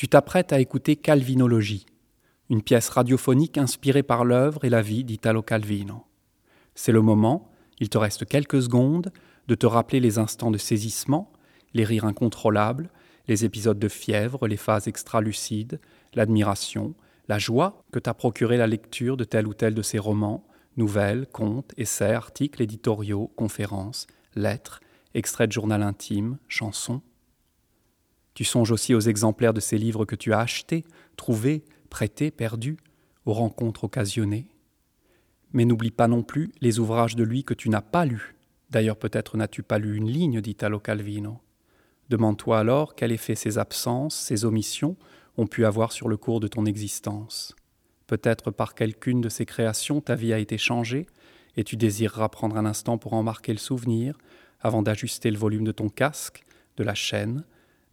Tu t'apprêtes à écouter Calvinologie, une pièce radiophonique inspirée par l'œuvre et la vie d'Italo Calvino. C'est le moment, il te reste quelques secondes, de te rappeler les instants de saisissement, les rires incontrôlables, les épisodes de fièvre, les phases extralucides, l'admiration, la joie que t'a procuré la lecture de tel ou tel de ses romans, nouvelles, contes, essais, articles éditoriaux, conférences, lettres, extraits de journal intime, chansons. Tu songes aussi aux exemplaires de ces livres que tu as achetés, trouvés, prêtés, perdus, aux rencontres occasionnées. Mais n'oublie pas non plus les ouvrages de lui que tu n'as pas lus. D'ailleurs, peut-être n'as-tu pas lu une ligne d'Italo Calvino. Demande-toi alors quel effet ces absences, ces omissions ont pu avoir sur le cours de ton existence. Peut-être par quelqu'une de ces créations ta vie a été changée, et tu désireras prendre un instant pour en marquer le souvenir, avant d'ajuster le volume de ton casque, de la chaîne,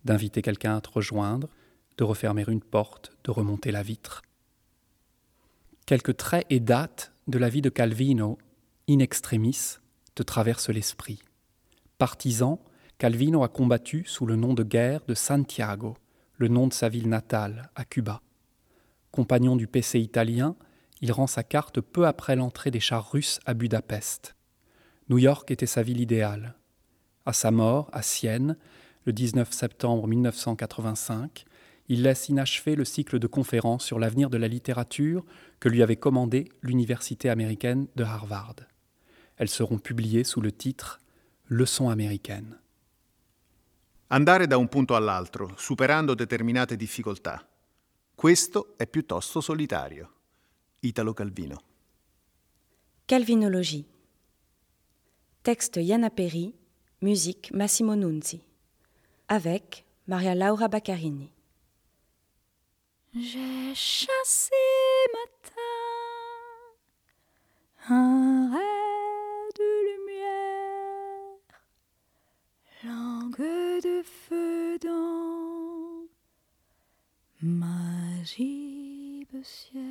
d'inviter quelqu'un à te rejoindre, de refermer une porte, de remonter la vitre. Quelques traits et dates de la vie de Calvino, in extremis, te traversent l'esprit. Partisan, Calvino a combattu sous le nom de guerre de Santiago, le nom de sa ville natale, à Cuba. Compagnon du PC italien, il rend sa carte peu après l'entrée des chars russes à Budapest. New York était sa ville idéale. À sa mort, à Sienne, le 19 septembre 1985, il laisse inachevé le cycle de conférences sur l'avenir de la littérature que lui avait commandé l'Université américaine de Harvard. Elles seront publiées sous le titre Leçons américaines. Andare da un punto all'altro, superando determinate difficoltà. Questo è piuttosto solitario. Italo Calvino. Calvinologie. Texte Yana Perry, musique Massimo Nunzi avec Maria Laura Baccarini. J'ai chassé matin un ray de lumière, langue de feu dans ma gibecière.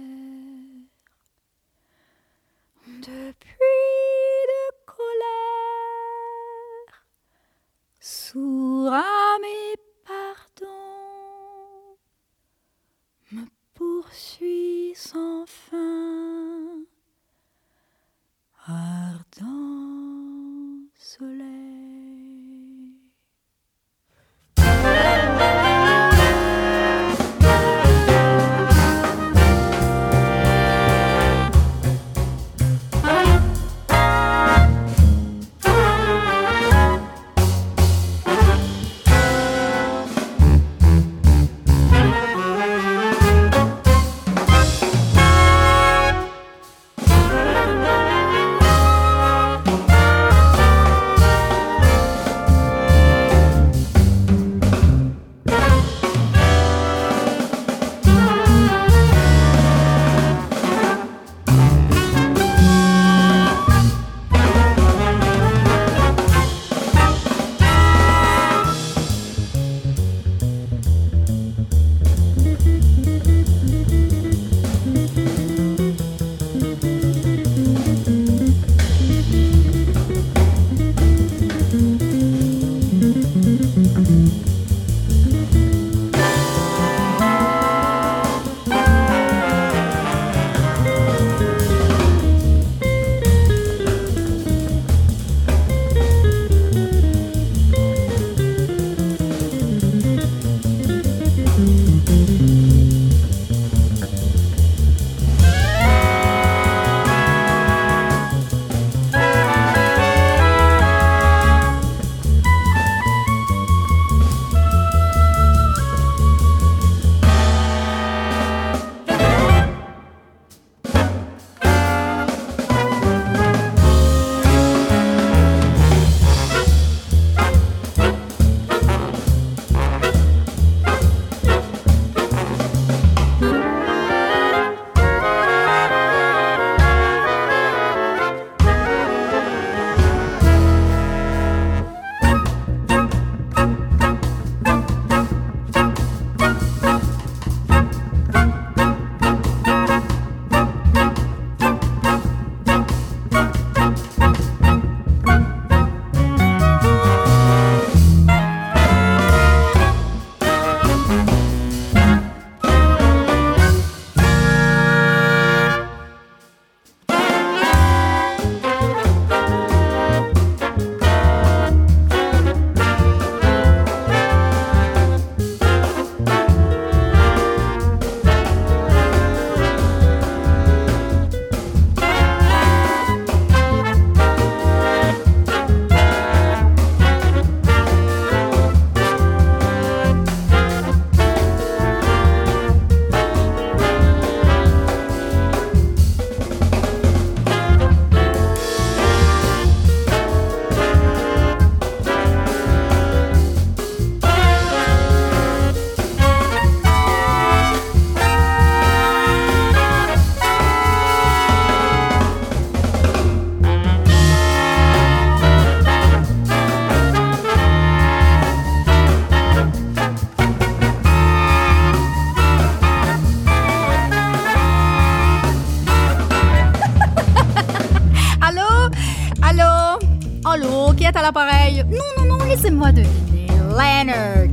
Deviner. Leonard.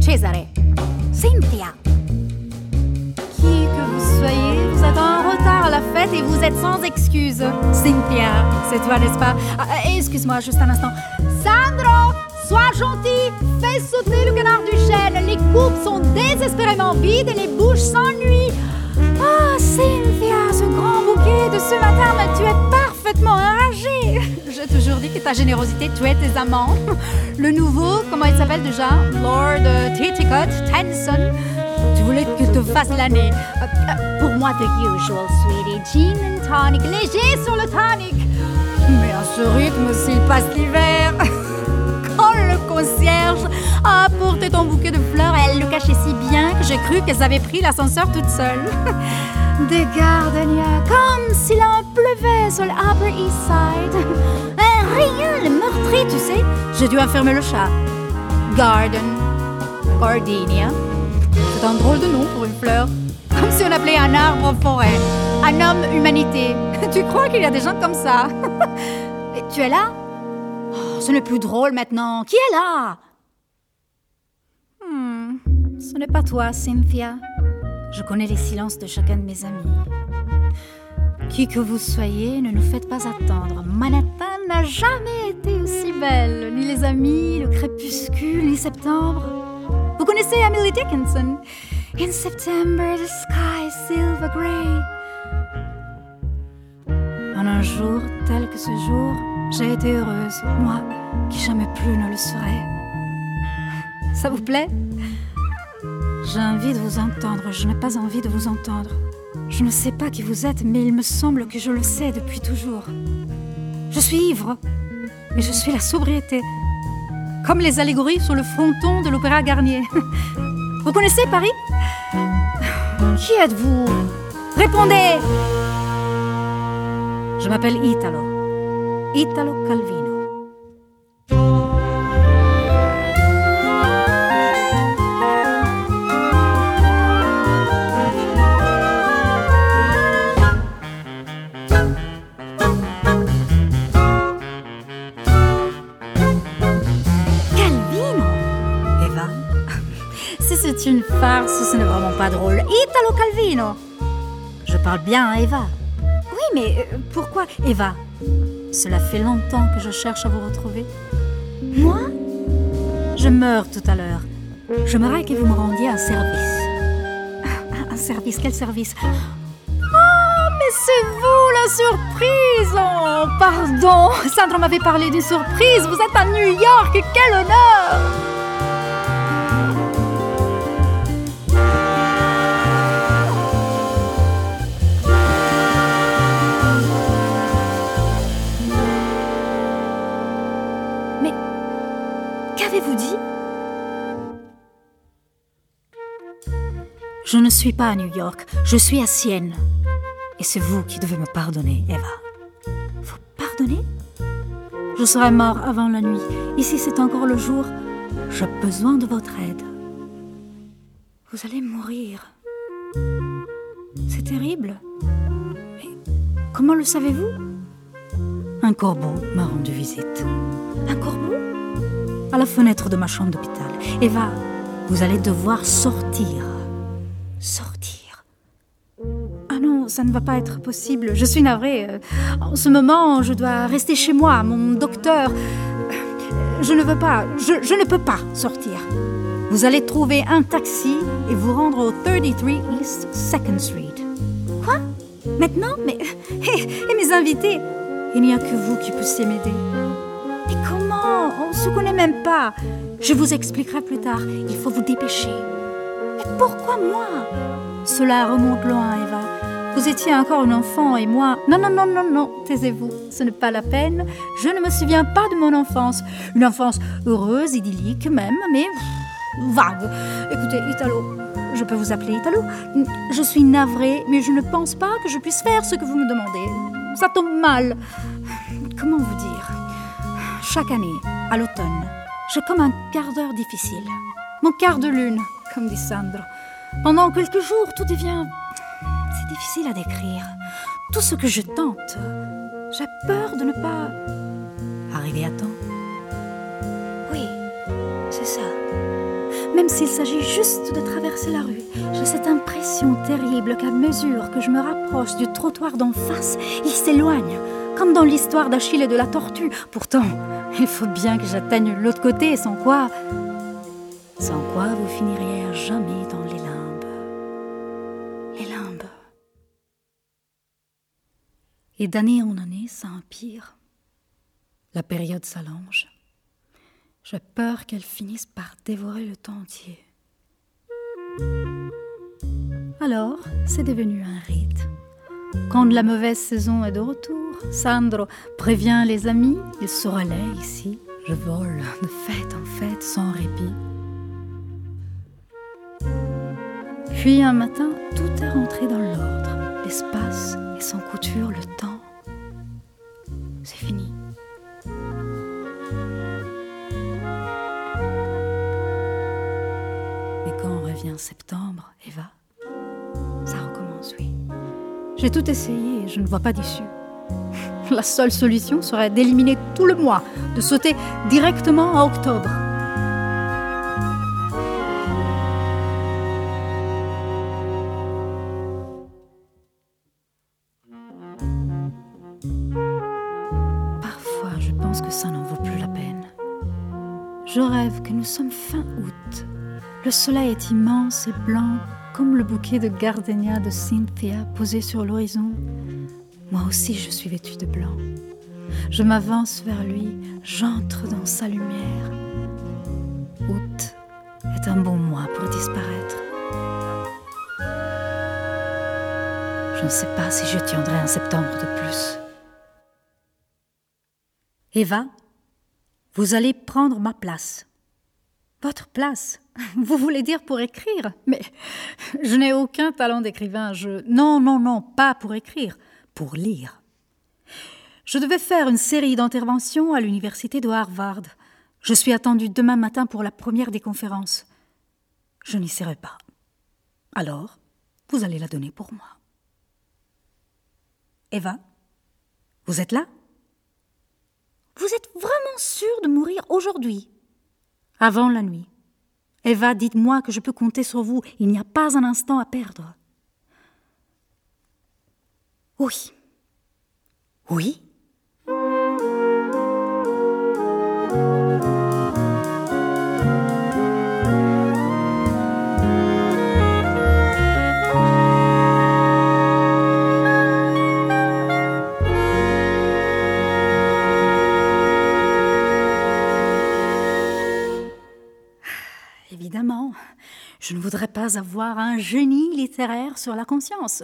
Cesare. Cynthia. Qui que vous soyez, vous êtes en retard à la fête et vous êtes sans excuse. Cynthia, c'est toi, n'est-ce pas? Ah, ah, Excuse-moi, juste un instant. Sandro, sois gentil, fais sauter le canard du chêne. Les coupes sont désespérément vides et les bouches s'ennuient. Ah, Cynthia, ce grand bouquet de ce matin, tu es parfaitement ta générosité tuait tes amants. Le nouveau, comment il s'appelle déjà? Lord euh, Titicut Tennyson. Tu voulais qu'il te fasse l'année. Euh, pour moi, the usual, sweetie. Gin and tonic, léger sur le tonic. Mais à ce rythme, s'il passe l'hiver. Quand le concierge a apporté ton bouquet de fleurs, elle le cachait si bien que j'ai cru qu'elles avaient pris l'ascenseur toute seule. Des gardenias, comme s'il en pleuvait sur le Upper East Side. Rien, le meurtrier, tu sais. J'ai dû enfermer le chat. Garden. Gardenia. C'est un drôle de nom pour une fleur. Comme si on appelait un arbre forêt. Un homme humanité. Tu crois qu'il y a des gens comme ça? Et tu es là? Oh, Ce n'est plus drôle maintenant. Qui est là? Hmm, Ce n'est pas toi, Cynthia. Je connais les silences de chacun de mes amis. Qui que vous soyez, ne nous faites pas attendre. Manhattan n'a jamais été aussi belle. Ni les amis, le crépuscule, ni septembre. Vous connaissez Emily Dickinson? In September, the sky is silver grey. En un jour tel que ce jour, j'ai été heureuse, moi qui jamais plus ne le serai. Ça vous plaît? J'ai envie de vous entendre, je n'ai pas envie de vous entendre. Je ne sais pas qui vous êtes, mais il me semble que je le sais depuis toujours. Je suis ivre, mais je suis la sobriété. Comme les allégories sur le fronton de l'Opéra Garnier. Vous connaissez Paris? Qui êtes-vous? Répondez Je m'appelle Italo. Italo Calvino. Farce, ce n'est vraiment pas drôle. Italo Calvino Je parle bien à Eva? Oui, mais euh, pourquoi? Eva Cela fait longtemps que je cherche à vous retrouver. Moi? Je meurs tout à l'heure. J'aimerais que vous me rendiez un service. Un- Un service Quel service? Oh, mais c'est vous la surprise Oh, pardon Sandra m'avait parlé d'une surprise. Vous êtes à New York. Quel honneur Je ne suis pas à New York, je suis à Sienne. Et c'est vous qui devez me pardonner, Eva. Vous pardonner Je serai mort avant la nuit. Ici, c'est encore le jour. J'ai besoin de votre aide. Vous allez mourir. C'est terrible. Mais comment le savez-vous? Un corbeau m'a rendu visite. Un corbeau? À la fenêtre de ma chambre d'hôpital. Eva, vous allez devoir sortir. Sortir Ah non, ça ne va pas être possible. Je suis navrée. Euh, En ce moment, je dois rester chez moi. Mon docteur. Je ne veux pas. Je, je ne peux pas sortir. Vous allez trouver un taxi et vous rendre au 33 East 2nd Street. Quoi? Maintenant? Mais. Et, et mes invités? Il n'y a que vous qui puissiez m'aider. Mais comment? On ne se connaît même pas. Je vous expliquerai plus tard. Il faut vous dépêcher. Mais pourquoi moi? Cela remonte loin, Eva. Vous étiez encore un enfant et moi. Non, non, non, non, non, taisez-vous. Ce n'est pas la peine. Je ne me souviens pas de mon enfance. Une enfance heureuse, idyllique même, mais vague. Écoutez, Italo, je peux vous appeler Italo Je suis navrée, mais je ne pense pas que je puisse faire ce que vous me demandez. Ça tombe mal. Comment vous dire? Chaque année, à l'automne, j'ai comme un quart d'heure difficile. Mon quart de lune, comme dit Sandro. Pendant quelques jours, tout devient... C'est difficile à décrire. Tout ce que je tente, j'ai peur de ne pas arriver à temps. ça. Même s'il s'agit juste de traverser la rue, j'ai cette impression terrible qu'à mesure que je me rapproche du trottoir d'en face, il s'éloigne, comme dans l'histoire d'Achille et de la tortue. Pourtant, il faut bien que j'atteigne l'autre côté, sans quoi... Sans quoi vous finiriez à jamais dans les limbes. Les limbes. Et d'année en année, ça empire. La période s'allonge. J'ai peur qu'elle finisse par dévorer le temps entier. Alors, c'est devenu un rite. Quand la mauvaise saison est de retour, Sandro prévient les amis, il se relaie ici. Je vole de fête en fête sans répit. Puis un matin, tout est rentré dans l'ordre. L'espace et sans couture, le temps. C'est fini. revient septembre, Eva, ça recommence, oui. J'ai tout essayé et je ne vois pas d'issue. La seule solution serait d'éliminer tout le mois, de sauter directement à octobre. Sommes fin août le soleil est immense et blanc comme le bouquet de gardenia de Cynthia posé sur l'horizon. Moi aussi je suis vêtue de blanc. Je m'avance vers lui, j'entre dans sa lumière. Août est un bon mois pour disparaître. Je ne sais pas si je tiendrai un septembre de plus. Eva, vous allez prendre ma place. Votre place Vous voulez dire pour écrire Mais je n'ai aucun talent d'écrivain. Je... Non, non, non, pas pour écrire, pour lire. Je devais faire une série d'interventions à l'université de Harvard. Je suis attendue demain matin pour la première des conférences. Je n'y serai pas. Alors, vous allez la donner pour moi. Eva, vous êtes là? Vous êtes vraiment sûre de mourir aujourd'hui? Avant la nuit. Eva, dites-moi que je peux compter sur vous. Il n'y a pas un instant à perdre. Oui. Oui Je ne voudrais pas avoir un génie littéraire sur la conscience.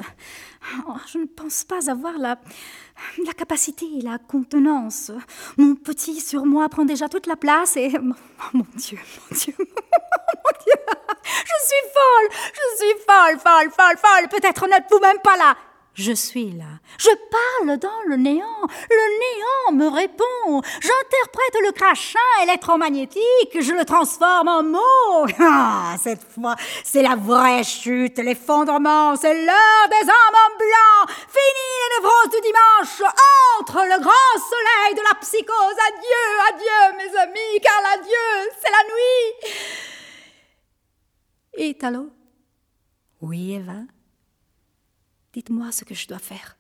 Oh, je ne pense pas avoir la, la capacité, la contenance. Mon petit sur moi prend déjà toute la place et... Oh, mon Dieu, mon Dieu, mon Dieu. Je suis folle, je suis folle, folle, folle, folle. Peut-être n'êtes-vous même pas là. Je suis là. Je parle dans le néant. Le néant me répond. J'interprète le crachin électromagnétique. Je le transforme en mots. Ah, cette fois, c'est la vraie chute, l'effondrement. C'est l'heure des hommes en blanc. Fini les névroses du dimanche. Entre le grand soleil de la psychose. Adieu, adieu, mes amis, car l'adieu, c'est la nuit. Italo? Oui, Eva? Dites-moi ce que je dois faire.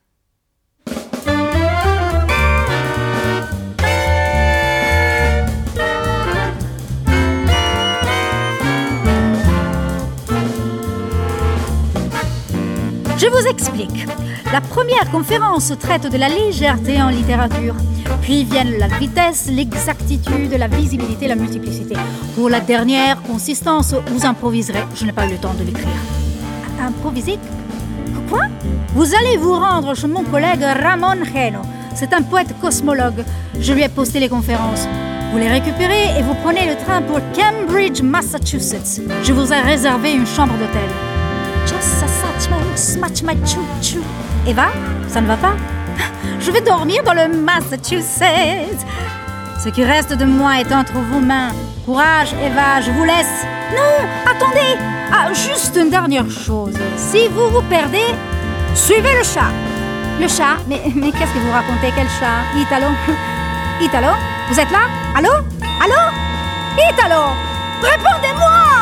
Je vous explique. La première conférence traite de la légèreté en littérature. Puis viennent la vitesse, l'exactitude, la visibilité, la multiplicité. Pour la dernière consistance, vous improviserez. Je n'ai pas eu le temps de l'écrire. Improviser Quoi? Vous allez vous rendre chez mon collègue Ramon Geno. C'est un poète cosmologue. Je lui ai posté les conférences. Vous les récupérez et vous prenez le train pour Cambridge, Massachusetts. Je vous ai réservé une chambre d'hôtel. Eva, ça ne va pas? Je vais dormir dans le Massachusetts. Ce qui reste de moi est entre vos mains. Courage, Eva, je vous laisse. Non, attendez Ah, juste une dernière chose. Si vous vous perdez, suivez le chat. Le chat Mais, qu'est-ce que vous racontez? Quel chat? Italo. Italo Vous êtes là? Allô? Allô? Italo Répondez-moi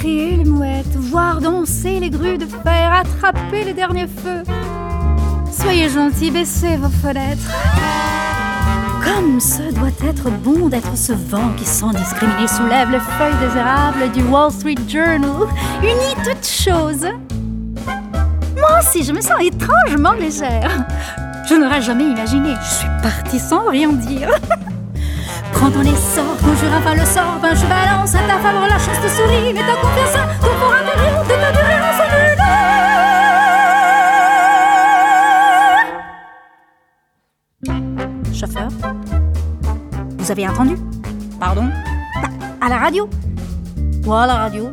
crier les mouettes, voir danser les grues de fer, attraper les derniers feux. Soyez gentils, baissez vos fenêtres. Comme ce doit être bon d'être ce vent qui sans discriminer soulève les feuilles des érables du Wall Street Journal, unit toutes choses. Moi aussi, je me sens étrangement légère. Je n'aurais jamais imaginé. Je suis partie sans rien dire. Prends ton essor, conjure enfin le sort, ben je balance à ta faveur la chance te sourit, mais ta confiance, ton fort intérieur, de ta durée en cellule. Chauffeur Vous avez entendu? Pardon? À la radio? Ou à la radio?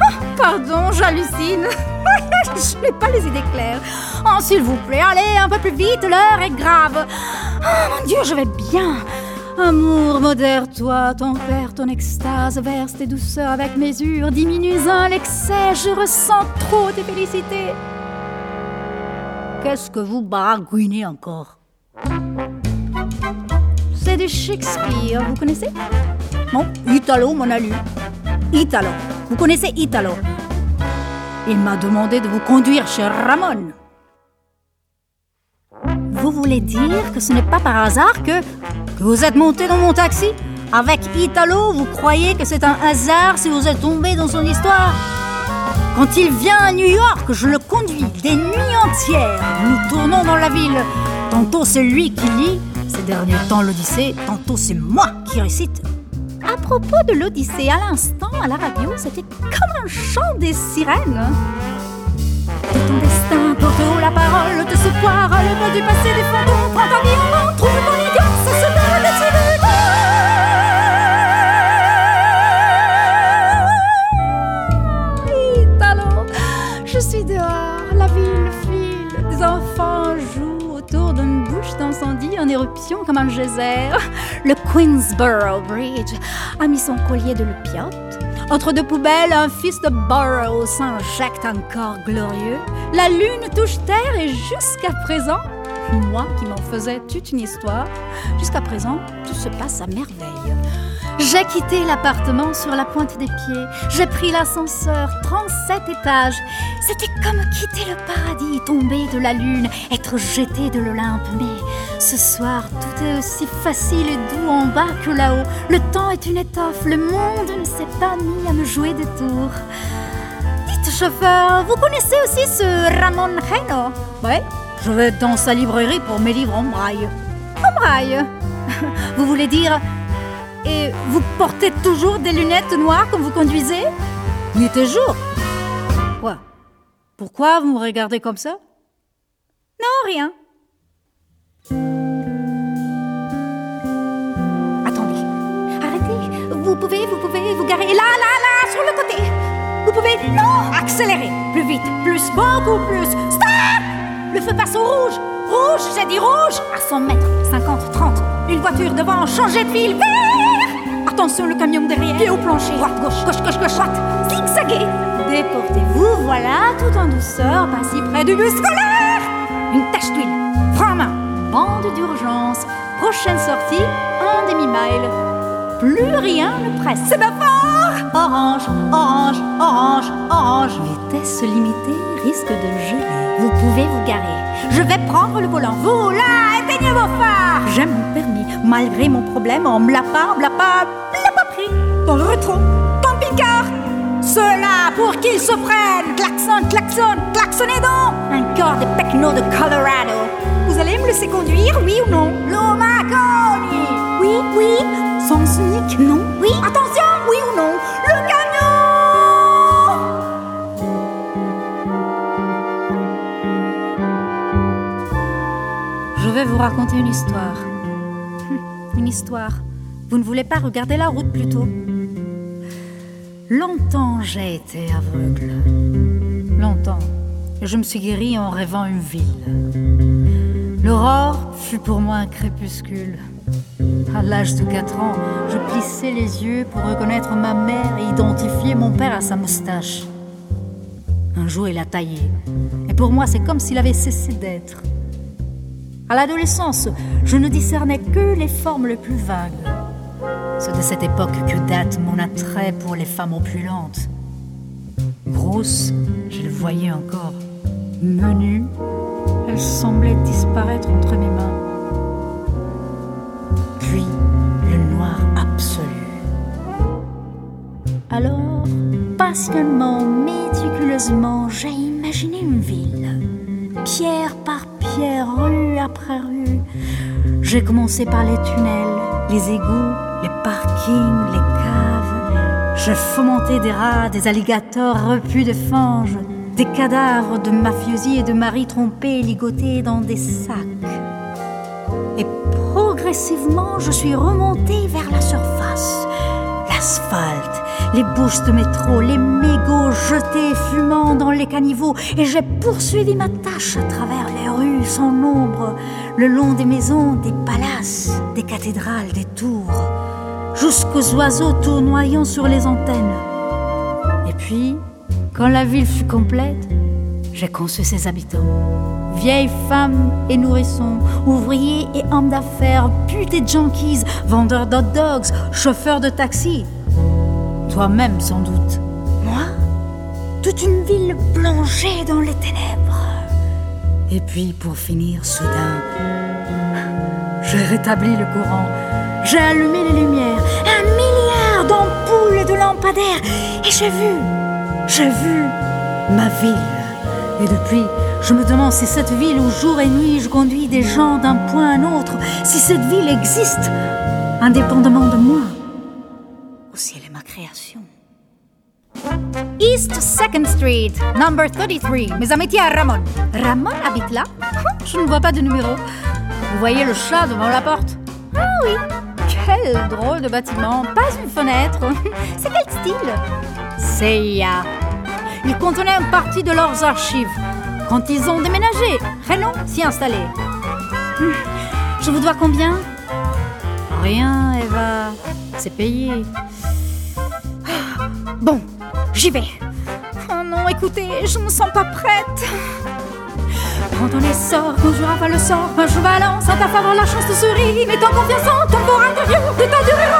Ah, Pardon, j'hallucine. Je n'ai pas les idées claires. Oh, s'il vous plaît, allez un peu plus vite, l'heure est grave. Oh mon Dieu, je vais bien. Amour, modère-toi, tempère ton extase, verse tes douceurs avec mesure, diminue-en l'excès, je ressens trop tes félicités. Qu'est-ce que vous baragouinez encore? C'est du Shakespeare, vous connaissez? Non, Italo m'en a lu. Italo. Vous connaissez Italo? Il m'a demandé de vous conduire chez Ramon. Vous voulez dire que ce n'est pas par hasard que vous êtes monté dans mon taxi Avec Italo, vous croyez que c'est un hasard si vous êtes tombé dans son histoire Quand il vient à New York, je le conduis des nuits entières. Nous tournons dans la ville. Tantôt c'est lui qui lit, ces derniers temps l'Odyssée, tantôt c'est moi qui récite. À propos de l'Odyssée, à l'instant, à la radio, c'était comme un chant des sirènes. De ton destin destin pour la parole de ce poire, le mot du passé des fantômes, prends ta vie en trouve d'incendie en éruption comme un geyser. Le Queensborough Bridge a mis son collier de l'opiate entre deux poubelles, un fils de Burrow s'injecte un corps glorieux. La lune touche terre et jusqu'à présent, moi qui m'en faisais toute une histoire, jusqu'à présent, tout se passe à merveille. J'ai quitté l'appartement sur la pointe des pieds. J'ai pris l'ascenseur, 37 étages. C'était comme quitter le paradis, tomber de la lune, être jeté de l'Olympe. Mais ce soir, tout est aussi facile et doux en bas que là-haut. Le temps est une étoffe, le monde ne s'est pas mis à me jouer des tours. Dites, chauffeur, vous connaissez aussi ce Ramon Reno? Oui, je vais dans sa librairie pour mes livres en braille. En braille Vous voulez dire et vous portez toujours des lunettes noires quand vous conduisez Nuit et jour Quoi Pourquoi vous me regardez comme ça Non, rien. Attendez, arrêtez. Vous pouvez, vous pouvez vous garer là, là, là, sur le côté. Vous pouvez, non, accélérer. Plus vite, plus, beaucoup plus. Stop Le feu passe au rouge. Rouge, j'ai dit rouge. À 100 mètres, 50, 30. Une voiture devant, changer de fil, vert Attention, le camion derrière. Pied au plancher. Droite, gauche, gauche, gauche, gauche, droite. Zigzaguez. Déportez-vous, voilà, tout en douceur, pas si près du bus scolaire. Une tache d'huile. Frein à main. Bande d'urgence. Prochaine sortie, un demi-mile. Plus rien ne presse. C'est ma fort Orange, orange, orange, orange. Vitesse limitée, risque de geler. Vous pouvez vous garer. Je vais prendre le volant. Vous, là, éteignez vos phares. J'aime mon permis. Malgré mon problème, on me l'a pas, on me l'a pas, l'a pas pris. Dans le rétro, camping-car. Ceux-là, pour qu'ils se prennent. Klaxon, klaxon, klaxonnez donc. Un corps de pecno de Colorado. Vous allez me laisser conduire, oui ou non? L'Omaconi Oui, oui. Sens unique, non Oui. Attention, oui ou non? Vais vous raconter une histoire. Une histoire. Vous ne voulez pas regarder la route plutôt? Longtemps j'ai été aveugle. Longtemps. Je me suis guérie en rêvant une ville. L'aurore fut pour moi un crépuscule. À l'âge de 4 ans, je plissais les yeux pour reconnaître ma mère et identifier mon père à sa moustache. Un jour, il a taillé. Et pour moi, c'est comme s'il avait cessé d'être. À l'adolescence, je ne discernais que les formes les plus vagues. C'est de cette époque que date mon attrait pour les femmes opulentes. Grosse, je le voyais encore. Menue, elle semblait disparaître entre mes mains. Puis, le noir absolu. Alors, passionnément, méticuleusement, j'ai imaginé une ville. Pierre par pierre, rue après rue. J'ai commencé par les tunnels, les égouts, les parkings, les caves. J'ai fomenté des rats, des alligators repus de fange, des cadavres de mafiosi et de maris trompés ligotés dans des sacs. Et progressivement, je suis remontée vers la surface. L'asphalte, les bouches de métro, les mégots jetés fumant dans les caniveaux, et j'ai poursuivi ma tâche à travers les rues sans nombre, le long des maisons, des palaces, des cathédrales, des tours, jusqu'aux oiseaux tournoyant sur les antennes. Et puis, quand la ville fut complète, j'ai conçu ses habitants. Vieilles femmes et nourrissons, ouvriers et hommes d'affaires, putes et junkies, vendeurs d'hot dogs, chauffeurs de taxi. Toi-même, sans doute. Moi? Toute une ville plongée dans les ténèbres. Et puis, pour finir, soudain, j'ai rétabli le courant. J'ai allumé les lumières, un milliard d'ampoules de lampadaires, et j'ai vu, j'ai vu ma ville. Et depuis, je me demande si cette ville où jour et nuit je conduis des gens d'un point à un autre, si cette ville existe, indépendamment de moi, ou si elle East 2nd Street, number 33. Mes amitiés à Ramon. Ramon habite là Je ne vois pas de numéro. Vous voyez le chat devant la porte Ah oui. Quel drôle de bâtiment. Pas une fenêtre. C'est quel style Seiya. Il contenait une partie de leurs archives. Quand ils ont déménagé, Renault s'y installé. Hmm. Je vous dois combien? Rien, Eva. C'est payé. Bon, j'y vais. Oh non, écoutez, je me sens pas prête. Quand on est sort, quand je le sort, je balance en ta faveur la chance de se rire, mais ton confiance en ton intérieur, de ta durée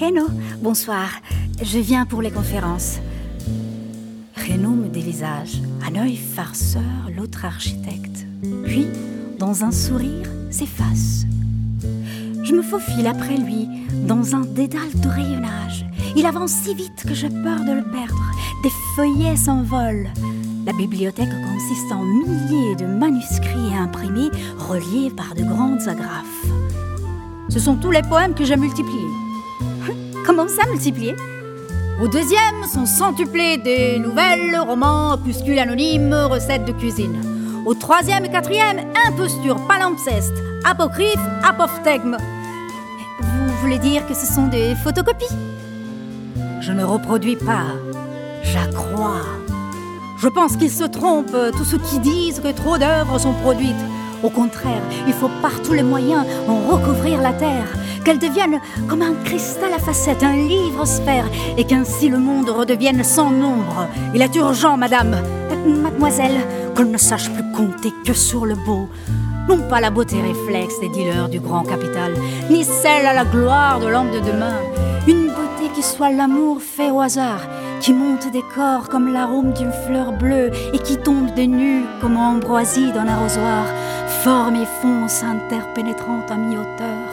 Reno, bonsoir. Je viens pour les conférences. Reno me dévisage, un œil farceur, l'autre architecte. Puis, dans un sourire, s'efface. Je me faufile après lui, dans un dédale de rayonnage. Il avance si vite que j'ai peur de le perdre. Des feuillets s'envolent. La bibliothèque consiste en milliers de manuscrits imprimés, reliés par de grandes agrafes. Ce sont tous les poèmes que j'ai multipliés. Au deuxième sont centuplés des nouvelles, romans, opuscules anonymes, recettes de cuisine. Au troisième et quatrième, imposture, palimpseste, apocryphe, apophthegme. Vous voulez dire que ce sont des photocopies? Je ne reproduis pas, j'accrois. Je pense qu'ils se trompent, tous ceux qui disent que trop d'œuvres sont produites. Au contraire, il faut par tous les moyens en recouvrir la terre, qu'elle devienne comme un cristal à facettes, un livre sphère, et qu'ainsi le monde redevienne sans nombre. Il est urgent, madame, mademoiselle, qu'on ne sache plus compter que sur le beau. Non pas la beauté réflexe des dealers du grand capital, ni celle à la gloire de l'homme de demain. Beauté qui soit l'amour fait au hasard, qui monte des corps comme l'arôme d'une fleur bleue et qui tombe de nues comme ambroisie d'un arrosoir, forme et fonce interpénétrant à mi-hauteur.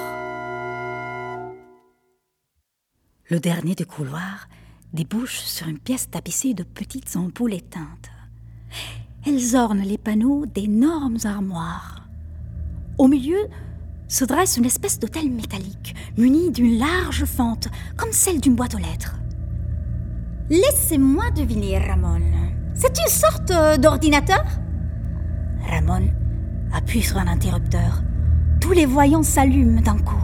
Le dernier des couloirs débouche sur une pièce tapissée de petites ampoules éteintes. Elles ornent les panneaux d'énormes armoires. Au milieu se dresse une espèce d'hôtel métallique, muni d'une large fente, comme celle d'une boîte aux lettres. Laissez-moi deviner, Ramon. C'est une sorte euh, d'ordinateur? Ramon appuie sur un interrupteur. Tous les voyants s'allument d'un coup.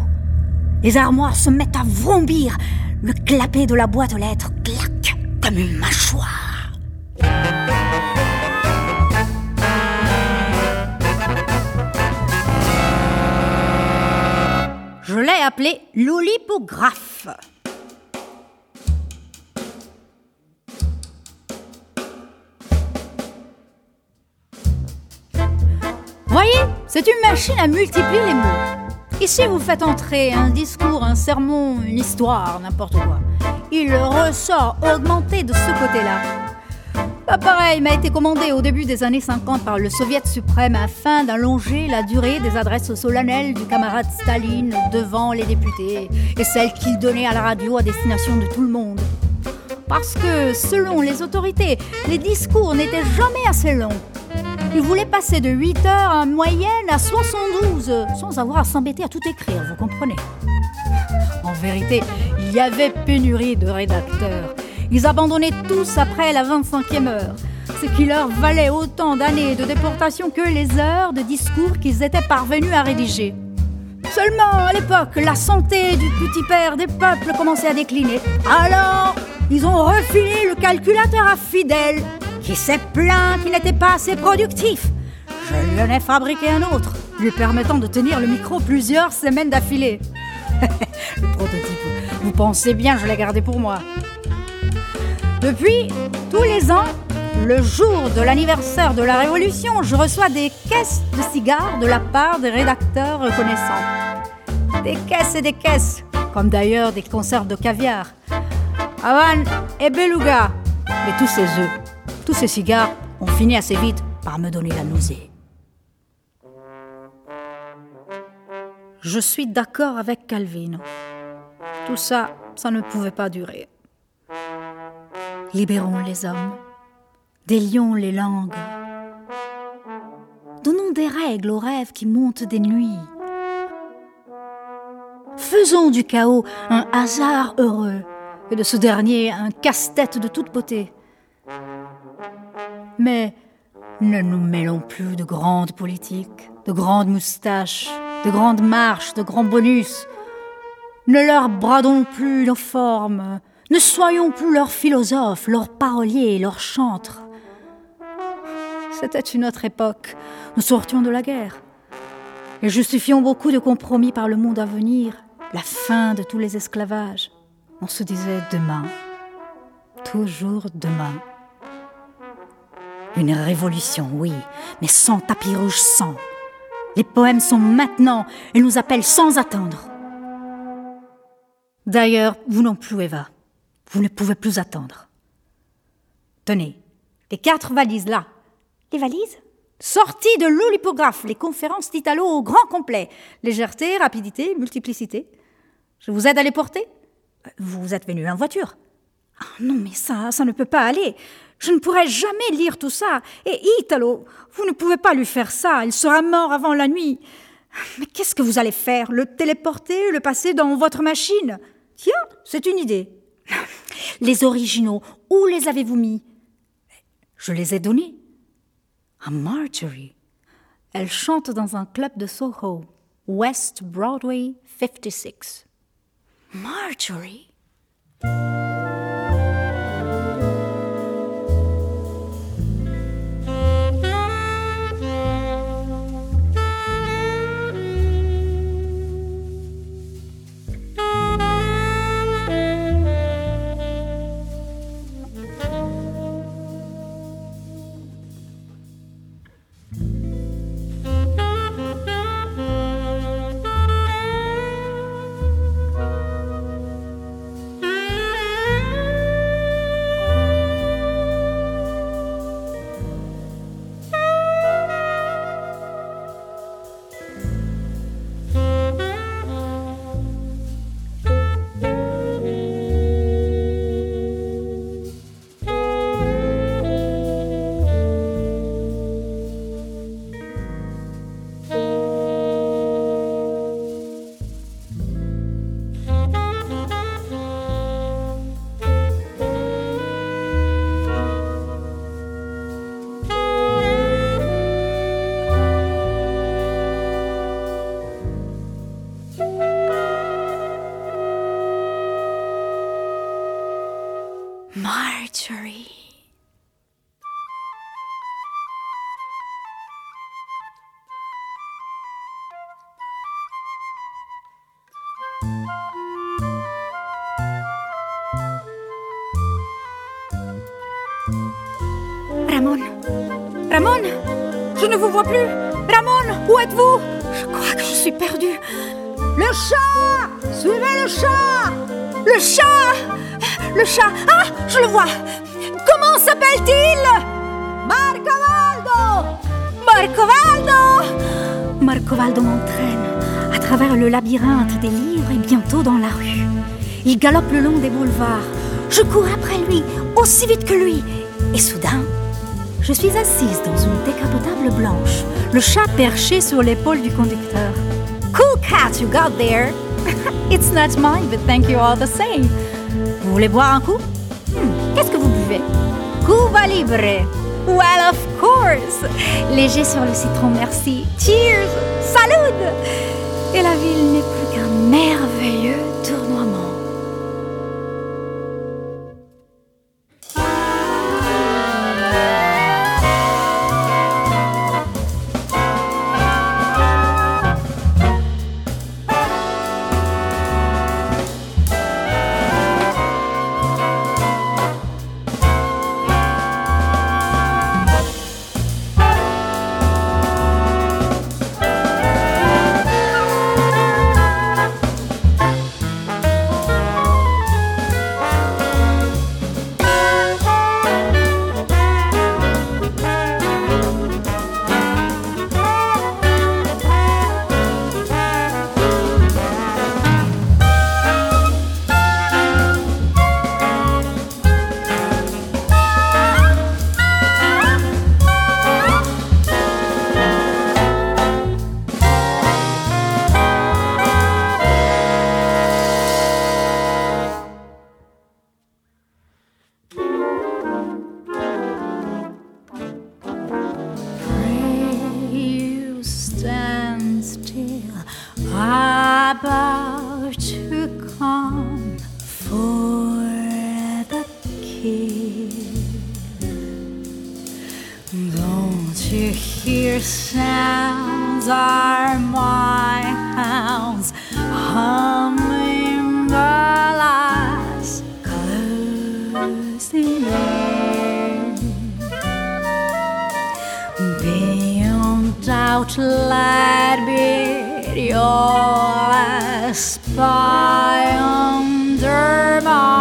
Les armoires se mettent à vrombir. Le clapet de la boîte aux lettres claque comme une mâchoire. Je l'ai appelé l'olipographe. Voyez, c'est une machine à multiplier les mots. Ici, vous faites entrer un discours, un sermon, une histoire, n'importe quoi. Il ressort augmenté de ce côté-là. L'appareil m'a été commandé au début des années 50 par le Soviet suprême afin d'allonger la durée des adresses solennelles du camarade Staline devant les députés et celles qu'il donnait à la radio à destination de tout le monde. Parce que, selon les autorités, les discours n'étaient jamais assez longs. Ils voulaient passer de 8 heures en moyenne à 72, sans avoir à s'embêter à tout écrire, vous comprenez? En vérité, il y avait pénurie de rédacteurs. Ils abandonnaient tous après la 25e heure, ce qui leur valait autant d'années de déportation que les heures de discours qu'ils étaient parvenus à rédiger. Seulement, à l'époque, la santé du petit père des peuples commençait à décliner. Alors, ils ont refilé le calculateur à Fidèle, qui s'est plaint qu'il n'était pas assez productif. Je lui en ai fabriqué un autre, lui permettant de tenir le micro plusieurs semaines d'affilée. le prototype, vous pensez bien, je l'ai gardé pour moi. Depuis, tous les ans, le jour de l'anniversaire de la Révolution, je reçois des caisses de cigares de la part des rédacteurs reconnaissants. Des caisses et des caisses, comme d'ailleurs des conserves de caviar. Havane et beluga. Mais tous ces œufs, tous ces cigares ont fini assez vite par me donner la nausée. Je suis d'accord avec Calvino. Tout ça, ça ne pouvait pas durer. Libérons les hommes, délions les langues. Donnons des règles aux rêves qui montent des nuits. Faisons du chaos un hasard heureux et de ce dernier un casse-tête de toute beauté. Mais ne nous mêlons plus de grandes politiques, de grandes moustaches, de grandes marches, de grands bonus. Ne leur bradons plus nos formes, ne soyons plus leurs philosophes, leurs paroliers, leurs chantres. C'était une autre époque, nous sortions de la guerre. Et justifions beaucoup de compromis par le monde à venir, la fin de tous les esclavages. On se disait demain, toujours demain. Une révolution, oui, mais sans tapis rouge, sans. Les poèmes sont maintenant et nous appellent sans attendre. D'ailleurs, vous non plus, Eva. Vous ne pouvez plus attendre. Tenez, les quatre valises là. Les valises? Sorties de l'olipographe, les conférences d'Italo au grand complet. Légèreté, rapidité, multiplicité. Je vous aide à les porter? Vous êtes venu en voiture. Ah, non, mais ça, ça ne peut pas aller. Je ne pourrai jamais lire tout ça. Et Italo, vous ne pouvez pas lui faire ça. Il sera mort avant la nuit. Mais qu'est-ce que vous allez faire? Le téléporter, le passer dans votre machine? Tiens, c'est une idée. Les originaux, où les avez-vous mis? Je les ai donnés. À Marjorie. Elle chante dans un club de Soho, West Broadway 56. Marjorie? Vous vois plus. Ramon Où êtes-vous? Je crois que je suis perdue. Le chat! Suivez le chat! Le chat! Le chat! Ah! Je le vois. Comment s'appelle-t-il? Marcovaldo Marcovaldo Marcovaldo m'entraîne à travers le labyrinthe des livres et bientôt dans la rue. Il galope le long des boulevards. Je cours après lui, aussi vite que lui. Et soudain, je suis assise dans une décapotable blanche, le chat perché sur l'épaule du conducteur. Cool cat you got there! It's not mine, but thank you all the same. Vous voulez boire un coup? Hmm, Qu'est-ce que vous buvez? Cuba Libre! Well, of course! Léger sur le citron, merci. Cheers! Salud! Et la ville n'est plus qu'un merveilleux outlaid be your spy under my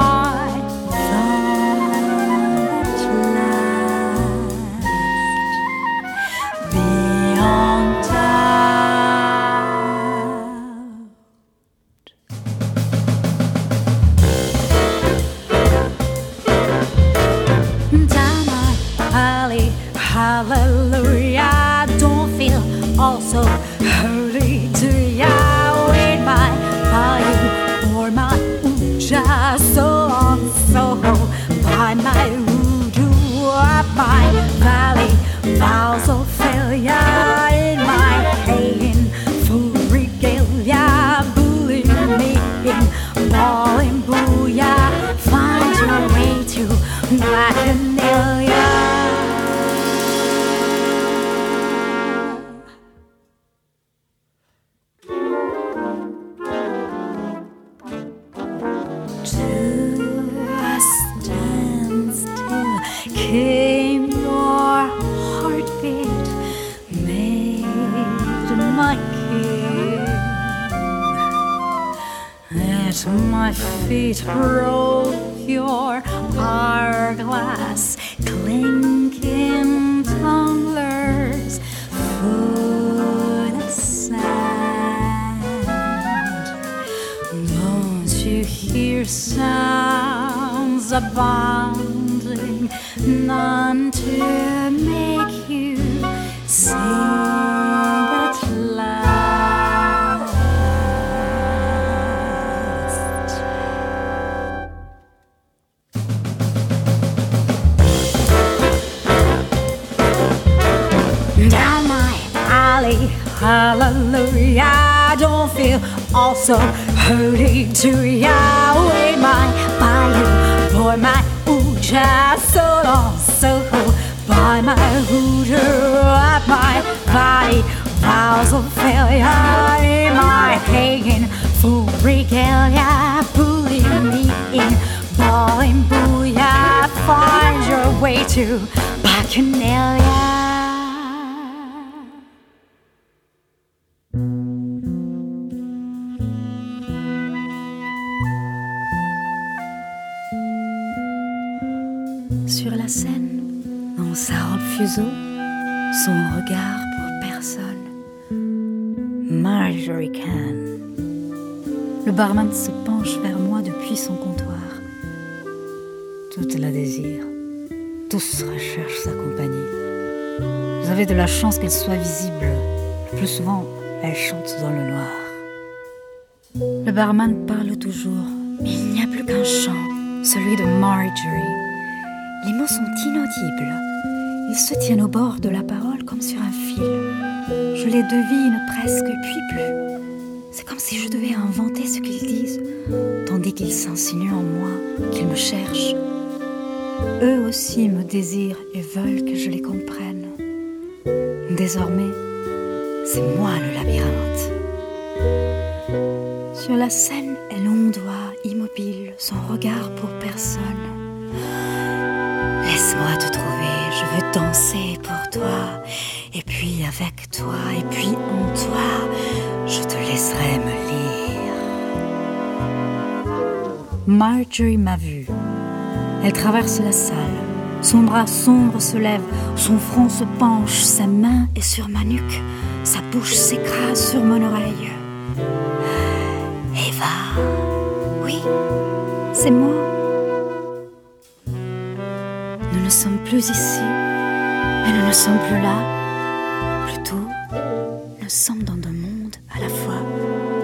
feet broke your hourglass, clinking tumblers full of sand. Don't you hear sounds abounding, none also hurting to ya. Wait my bayou for my uja. So long, so by my hooter at my body. Vows of failure in my pagan full regalia. Pulling me in, bawling booyah. Find your way to Bacchanalia. Son regard pour personne. Marjorie Can. Le barman se penche vers moi depuis son comptoir. Toutes la désirent. Tous recherchent sa compagnie. Vous avez de la chance qu'elle soit visible. Le plus souvent, elle chante dans le noir. Le barman parle toujours, mais il n'y a plus qu'un chant, celui de Marjorie. Les mots sont inaudibles. Ils se tiennent au bord de la parole comme sur un fil. Je les devine presque, puis plus. C'est comme si je devais inventer ce qu'ils disent, tandis qu'ils s'insinuent en moi, qu'ils me cherchent. Eux aussi me désirent et veulent que je les comprenne. Désormais, c'est moi le labyrinthe. Sur la scène, elle ondoie, immobile, son regard pour personne. Laisse-moi te trouver, je veux danser pour toi, et puis avec toi, et puis en toi, je te laisserai me lire. Marjorie m'a vue. Elle traverse la salle. Son bras sombre se lève, son front se penche, sa main est sur ma nuque, sa bouche s'écrase sur mon oreille. Eva, oui, c'est moi. Ne sommes plus ici, mais nous ne sommes plus là. Plutôt, nous sommes dans deux mondes à la fois.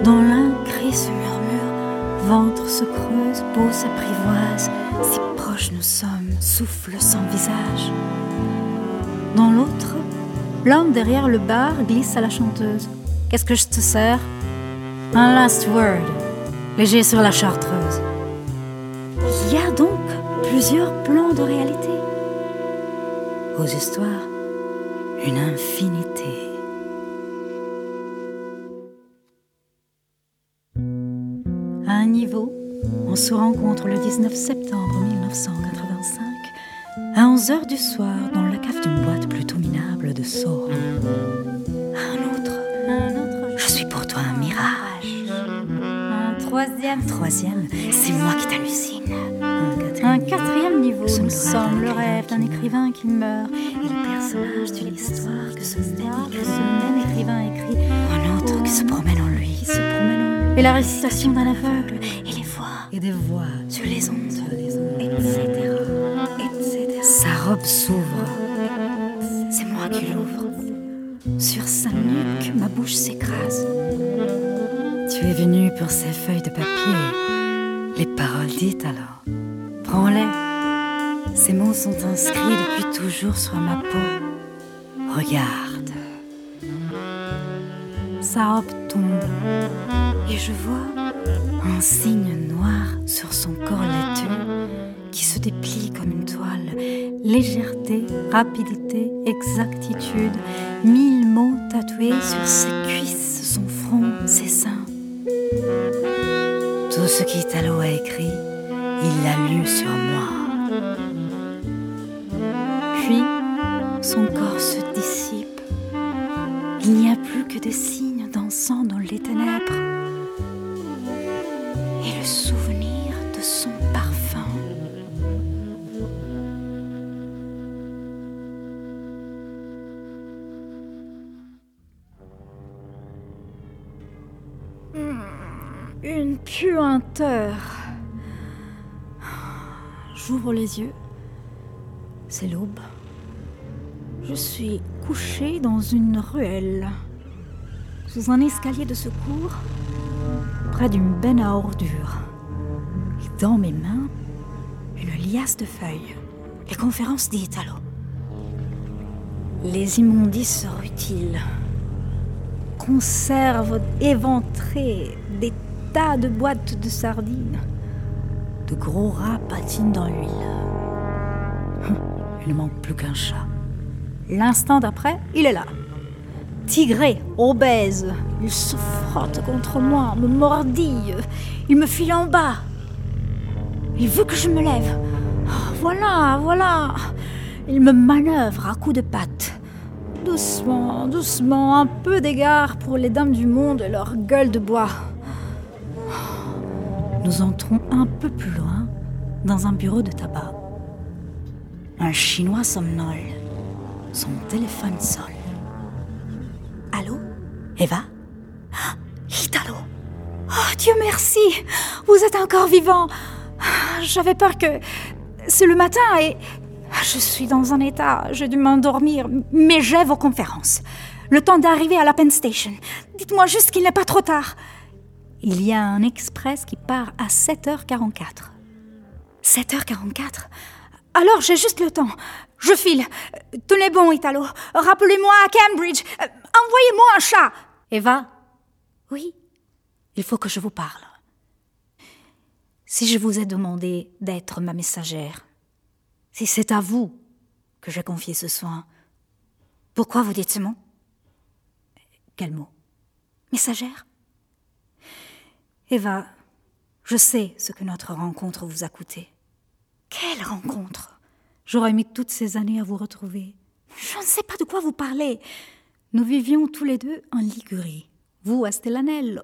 Dans l'un, cri se murmure, ventre se creuse, peau s'apprivoise, si proches nous sommes, souffle sans visage. Dans l'autre, l'homme derrière le bar glisse à la chanteuse. Qu'est-ce que je te sers? Un last word, léger sur la chartreuse. Il y a donc plusieurs plans de réalité. Aux histoires, une infinité. À un niveau, on se rencontre le 19 septembre 1985 à 11h du soir dans la cave d'une boîte plutôt minable de Soho. À un autre, un autre, je suis pour toi un mirage. Un troisième, troisième, c'est moi qui t'hallucine. Quatrième, niveau, nous sommes le rêve d'un écrivain qui meurt et le personnage d'une histoire que ce même, que ce même écrivain écrit. Un autre qui se promène en lui, qui se promène en lui. Et la récitation d'un aveugle et les voix et des voix sur les ondes, etc., etc. Sa robe s'ouvre. C'est moi qui l'ouvre. Sur sa nuque, ma bouche s'écrase. Tu es venu pour ces feuilles de papier. Les paroles dites alors. Prends-les. Ces mots sont inscrits depuis toujours sur ma peau. Regarde. Sa robe tombe et je vois un signe noir sur son corps laiteux qui se déplie comme une toile. Légèreté, rapidité, exactitude, mille mots tatoués sur ses cuisses, son front, ses seins. Tout ce qu'Italo a écrit, il l'a lu sur moi. Puis, son corps se dissipe. Il n'y a plus que des signes dansant dans les ténèbres et le souvenir de son parfum. Une puanteur. J'ouvre les yeux. C'est l'aube. Je suis couché dans une ruelle, sous un escalier de secours, près d'une benne à ordures. Et dans mes mains, une liasse de feuilles. Les conférences d'Italo. Les immondices rutiles. Conserves éventrées, des tas de boîtes de sardines. De gros rats patinent dans l'huile. Il ne manque plus qu'un chat. L'instant d'après, il est là. Tigré, obèse, il se frotte contre moi, me mordille, il me file en bas. Il veut que je me lève. Oh, voilà, voilà. Il me manœuvre à coups de patte. Doucement, doucement, un peu d'égard pour les dames du monde et leur gueule de bois. Nous entrons un peu plus loin, dans un bureau de tabac. Un Chinois somnole. Son téléphone sonne. Allô? Eva? Ah, Italo Oh Dieu merci Vous êtes encore vivant J'avais peur que... C'est le matin et je suis dans un état. J'ai dû m'endormir, mais j'ai vos conférences. Le temps d'arriver à la Penn Station. Dites-moi juste qu'il n'est pas trop tard. Il y a un express qui part à 7h44. 7h44 Alors j'ai juste le temps. Je file. Tenez bon, Italo. Rappelez-moi à Cambridge. Euh, Envoyez-moi un chat. Eva? Oui Il faut que je vous parle. Si je vous ai demandé d'être ma messagère, si c'est à vous que j'ai confié ce soin, pourquoi vous dites ce mot? Quel mot? Messagère? Eva, je sais ce que notre rencontre vous a coûté. Quelle rencontre? J'aurais mis toutes ces années à vous retrouver. Je ne sais pas de quoi vous parlez. Nous vivions tous les deux en Ligurie. Vous à Stellanello,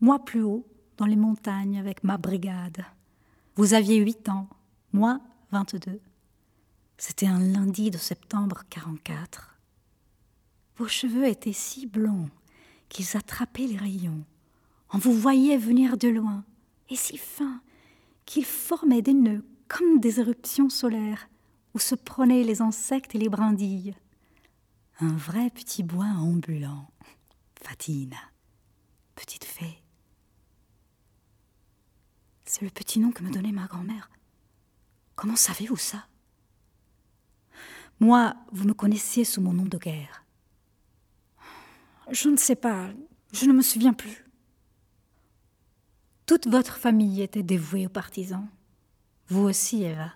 moi plus haut, dans les montagnes avec ma brigade. Vous aviez huit ans, moi vingt-deux. C'était un lundi de septembre 44. Vos cheveux étaient si blonds qu'ils attrapaient les rayons. On vous voyait venir de loin, et si fins qu'ils formaient des nœuds comme des éruptions solaires où se prenaient les insectes et les brindilles. Un vrai petit bois ambulant. Fatina, petite fée. C'est le petit nom que me donnait ma grand-mère. Comment savez-vous ça? Moi, vous me connaissiez sous mon nom de guerre. Je ne sais pas, je ne me souviens plus. Toute votre famille était dévouée aux partisans. Vous aussi, Eva.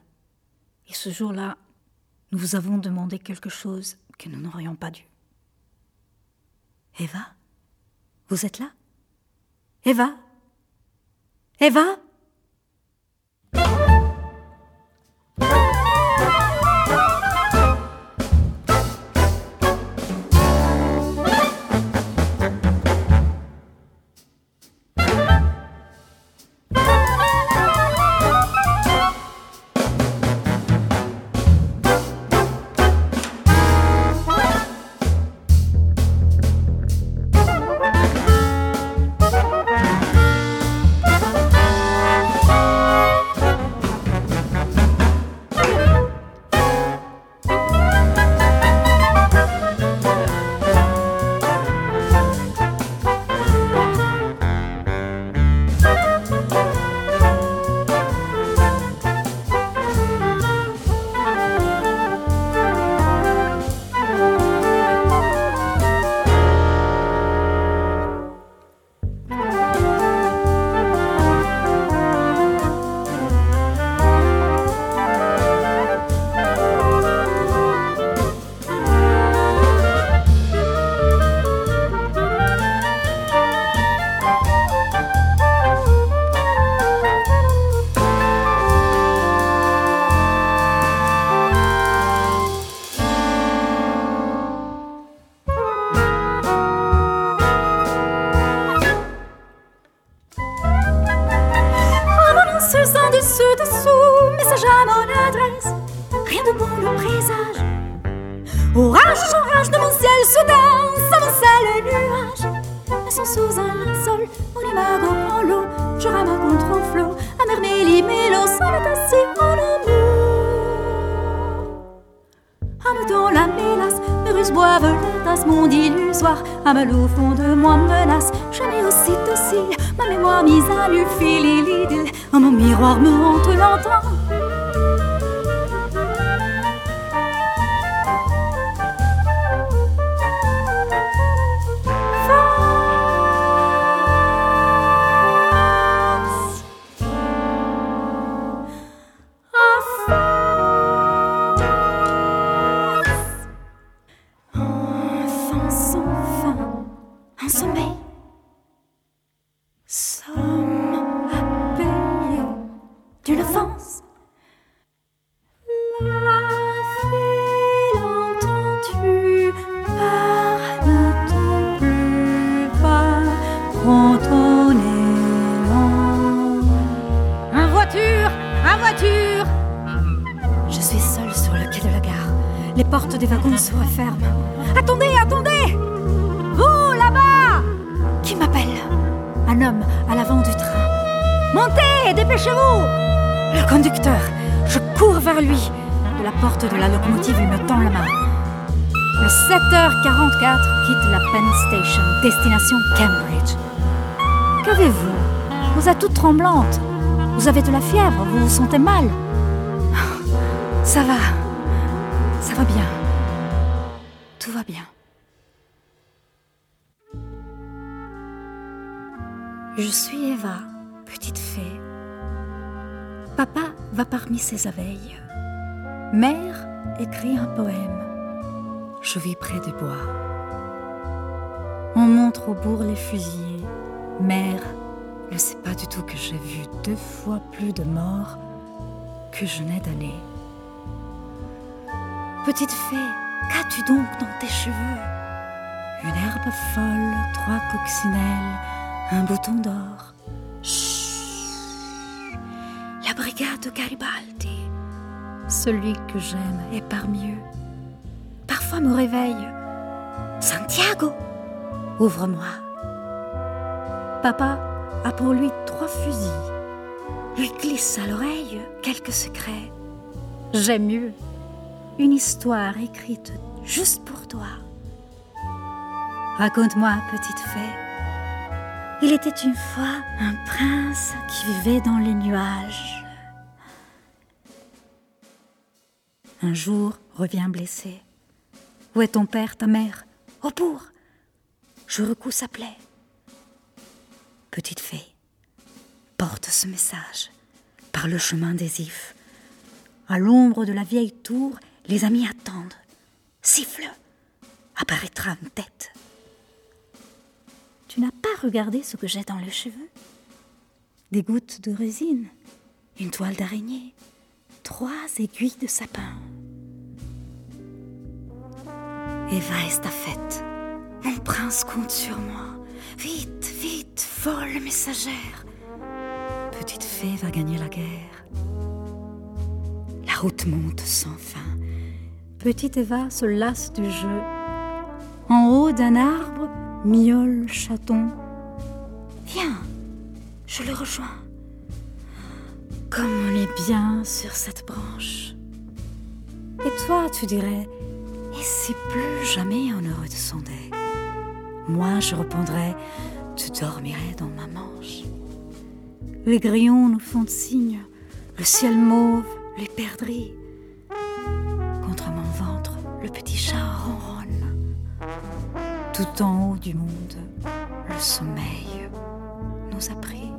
Et ce jour-là, nous vous avons demandé quelque chose que nous n'aurions pas dû. Eva Vous êtes là? Eva? Eva? Âme au fond de moi menace, jamais aussi docile. Ma mémoire mise à nu. Oh, mon miroir me hante longtemps. Destination Cambridge. Qu'avez-vous? Vous êtes toute tremblante. Vous avez de la fièvre, vous vous sentez mal. Ça va. Ça va bien. Tout va bien. Je suis Eva, petite fée. Papa va parmi ses abeilles. Mère écrit un poème. Je vis près du bois. On montre au bourg les fusillés. Mère ne sait pas du tout que j'ai vu deux fois plus de morts que je n'ai d'années. Petite fée, qu'as-tu donc dans tes cheveux? Une herbe folle, trois coccinelles, un bouton d'or. La brigade de Garibaldi. Celui que j'aime est parmi eux. Parfois me réveille. Santiago, ouvre-moi. Papa a pour lui trois fusils. Lui glisse à l'oreille quelques secrets. J'aime mieux. Une histoire écrite juste pour toi. Raconte-moi, petite fée. Il était une fois un prince qui vivait dans les nuages. Un jour, revient blessé. Où est ton père, ta mère? Au bourg. Je recouds sa plaie. Petite fée, porte ce message par le chemin des ifs. À l'ombre de la vieille tour, les amis attendent. Siffle, apparaîtra une tête. Tu n'as pas regardé ce que j'ai dans les cheveux? Des gouttes de résine, une toile d'araignée, trois aiguilles de sapin. Eva estafette, mon prince compte sur moi. Vite, vite, folle messagère. Petite fée va gagner la guerre. La route monte sans fin. Petite Eva se lasse du jeu. En haut d'un arbre, miaule le chaton. Viens, je le rejoins. Comme on est bien sur cette branche. Et toi, tu dirais, et si plus jamais on ne redescendait Moi, je répondrais, tu dormirais dans ma manche. Les grillons nous font signe, le ciel mauve, les perdrix. Contre mon ventre, le petit chat ronronne. Tout en haut du monde, le sommeil nous a pris.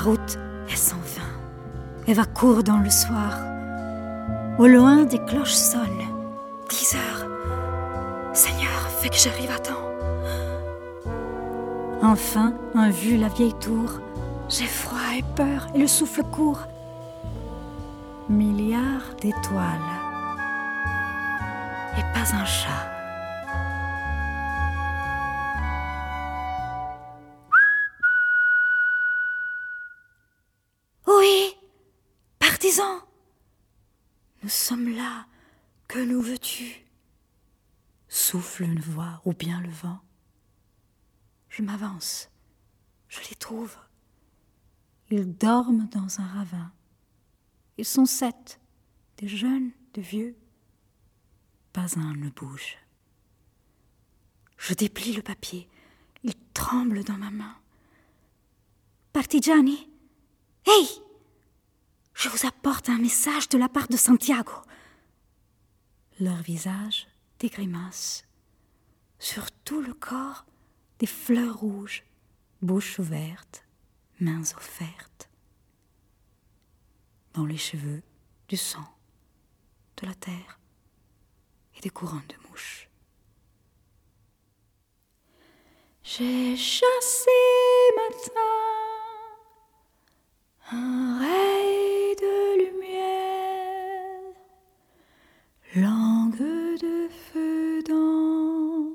Route est sans fin. Eva court dans le soir. Au loin, des cloches sonnent. Dix heures. Seigneur, fais que j'arrive à temps. Enfin, un vu la vieille tour. J'ai froid et peur et le souffle court. Milliards d'étoiles. Et pas un chat. Que nous veux-tu? Souffle une voix ou bien le vent. Je m'avance. Je les trouve. Ils dorment dans un ravin. Ils sont sept, des jeunes, des vieux. Pas un ne bouge. Je déplie le papier. Il tremble dans ma main. Partigiani Hey Je vous apporte un message de la part de Santiago. Leur visage des grimaces. Sur tout le corps, des fleurs rouges, bouche ouverte, mains offertes. Dans les cheveux, du sang, de la terre et des couronnes de mouches. J'ai chassé matin un ray de lumière, langue de feu dans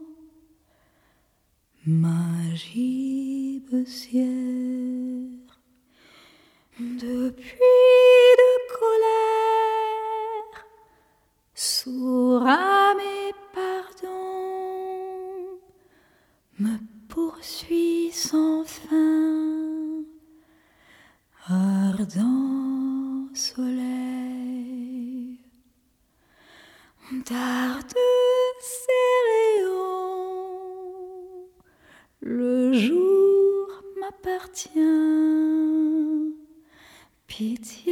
ma gibe poussière. Depuis de colère, sourd à mes pardons, me poursuit sans fin, ardent 将彼此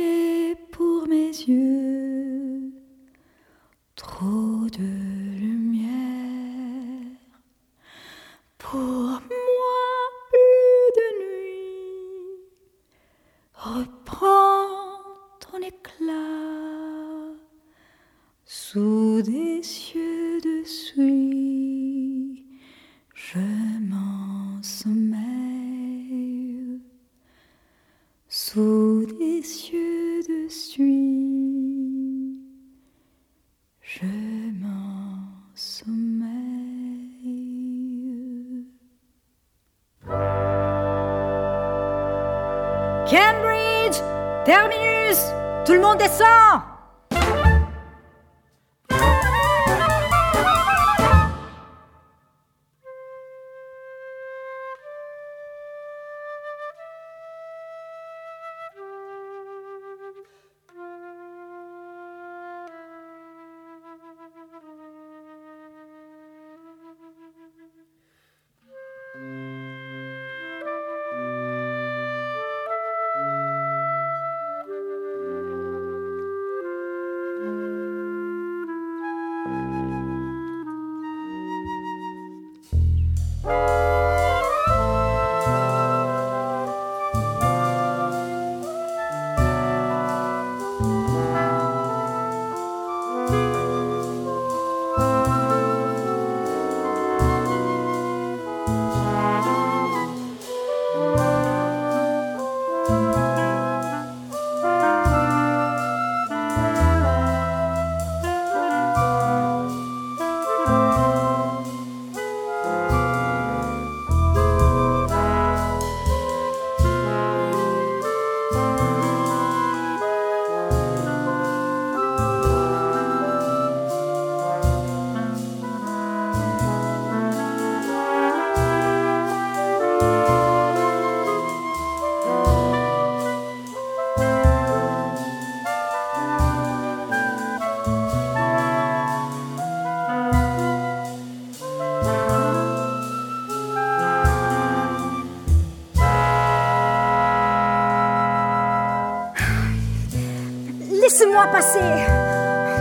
Passer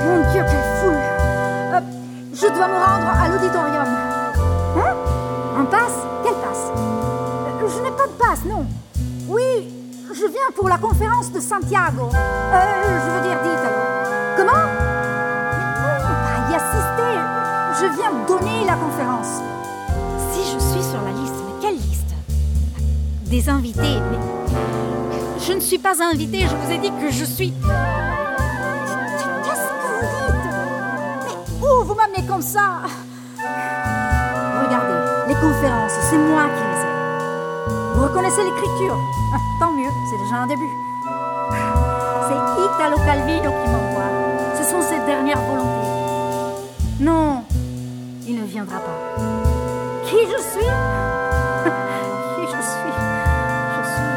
Mon Dieu, quelle foule Euh, Je dois me rendre à l'auditorium. Hein? Un passe? Quelle passe? Euh, Je n'ai pas de passe, non. Oui, je viens pour la conférence de Santiago. Euh, je veux dire d'Italo. Comment? Pas y assister. Je viens donner la conférence. Si je suis sur la liste, mais quelle liste? Des invités, mais... Je ne suis pas invitée, je vous ai dit que je suis... Mais comme ça Regardez, les conférences, c'est moi qui les ai. Vous reconnaissez l'écriture? Tant mieux, c'est déjà un début. C'est Italo Calvino qui m'envoie. Ce sont ses dernières volontés. Non, il ne viendra pas. Qui je suis? Qui je suis? Je suis...